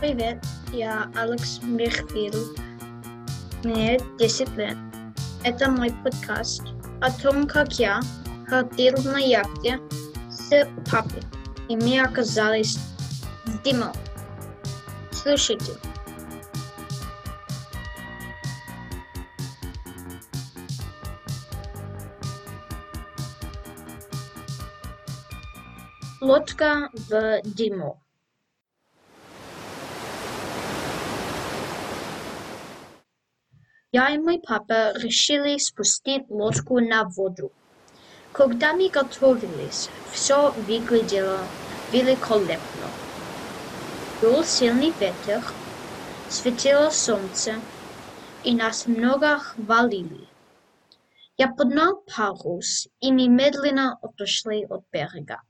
Привет, я Алекс Михвил. Мне 10 лет. Это мой подкаст о том, как я ходил на яхте с папой, и мы оказались в дыму. Слушайте. Лодка в дыму. Я и мой папа решили спустить лодку на воду. Когда мы готовились, все выглядело великолепно. Дул сильный ветер, светило солнце, и нас много хвалили. Я поднял парус, и мы медленно отошли от берега.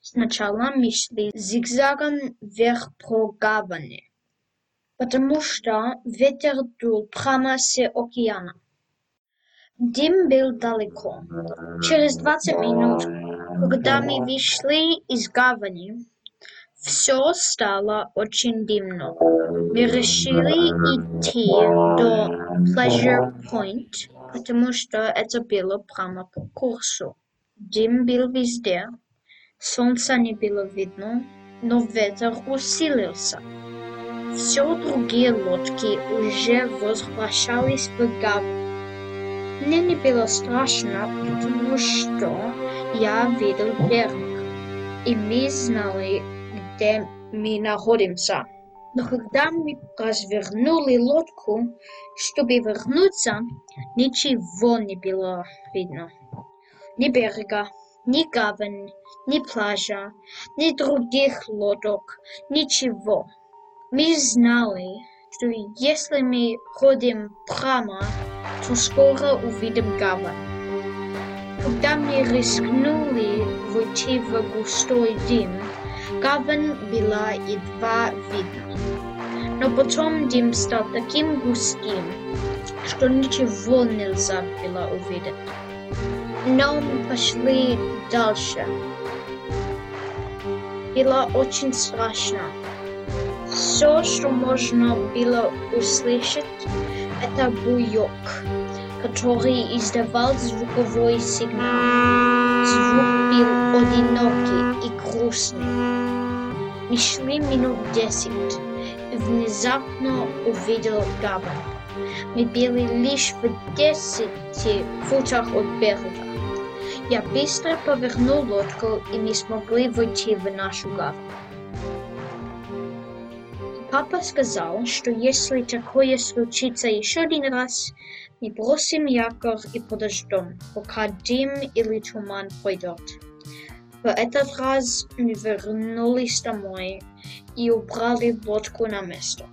Сначала мы шли зигзагом вверх по гавани потому что ветер дул прямо с океана. Дым был далеко. Через двадцать минут, когда мы вышли из гавани, все стало очень дымно. Мы решили идти до Pleasure Point, потому что это было прямо по курсу. Дым был везде, солнца не было видно, но ветер усилился. Все другие лодки уже возвращались в гавань. Мне не было страшно, потому что я видел берег, и мы знали, где мы находимся. Но когда мы развернули лодку, чтобы вернуться, ничего не было видно. Ни берега, ни гавань, ни пляжа, ни других лодок, ничего. Мы знали, что если мы ходим прямо, то скоро увидим гавань. Когда мы рискнули войти в густой дым, гавань была едва видна. Но потом дым стал таким густым, что ничего нельзя было увидеть. Но мы пошли дальше. Было очень страшно. Все, что можно было услышать, это буйок, который издавал звуковой сигнал. Звук был одинокий и грустный. Мы шли минут десять и внезапно увидел гавань. Мы были лишь в десяти футах от берега. Я быстро повернул лодку, и мы смогли войти в нашу гавань. Папа сказал, что если такое случится еще один раз, мы бросим якорь и подождем, пока дым или туман пройдет. В этот раз мы вернулись домой и убрали лодку на место.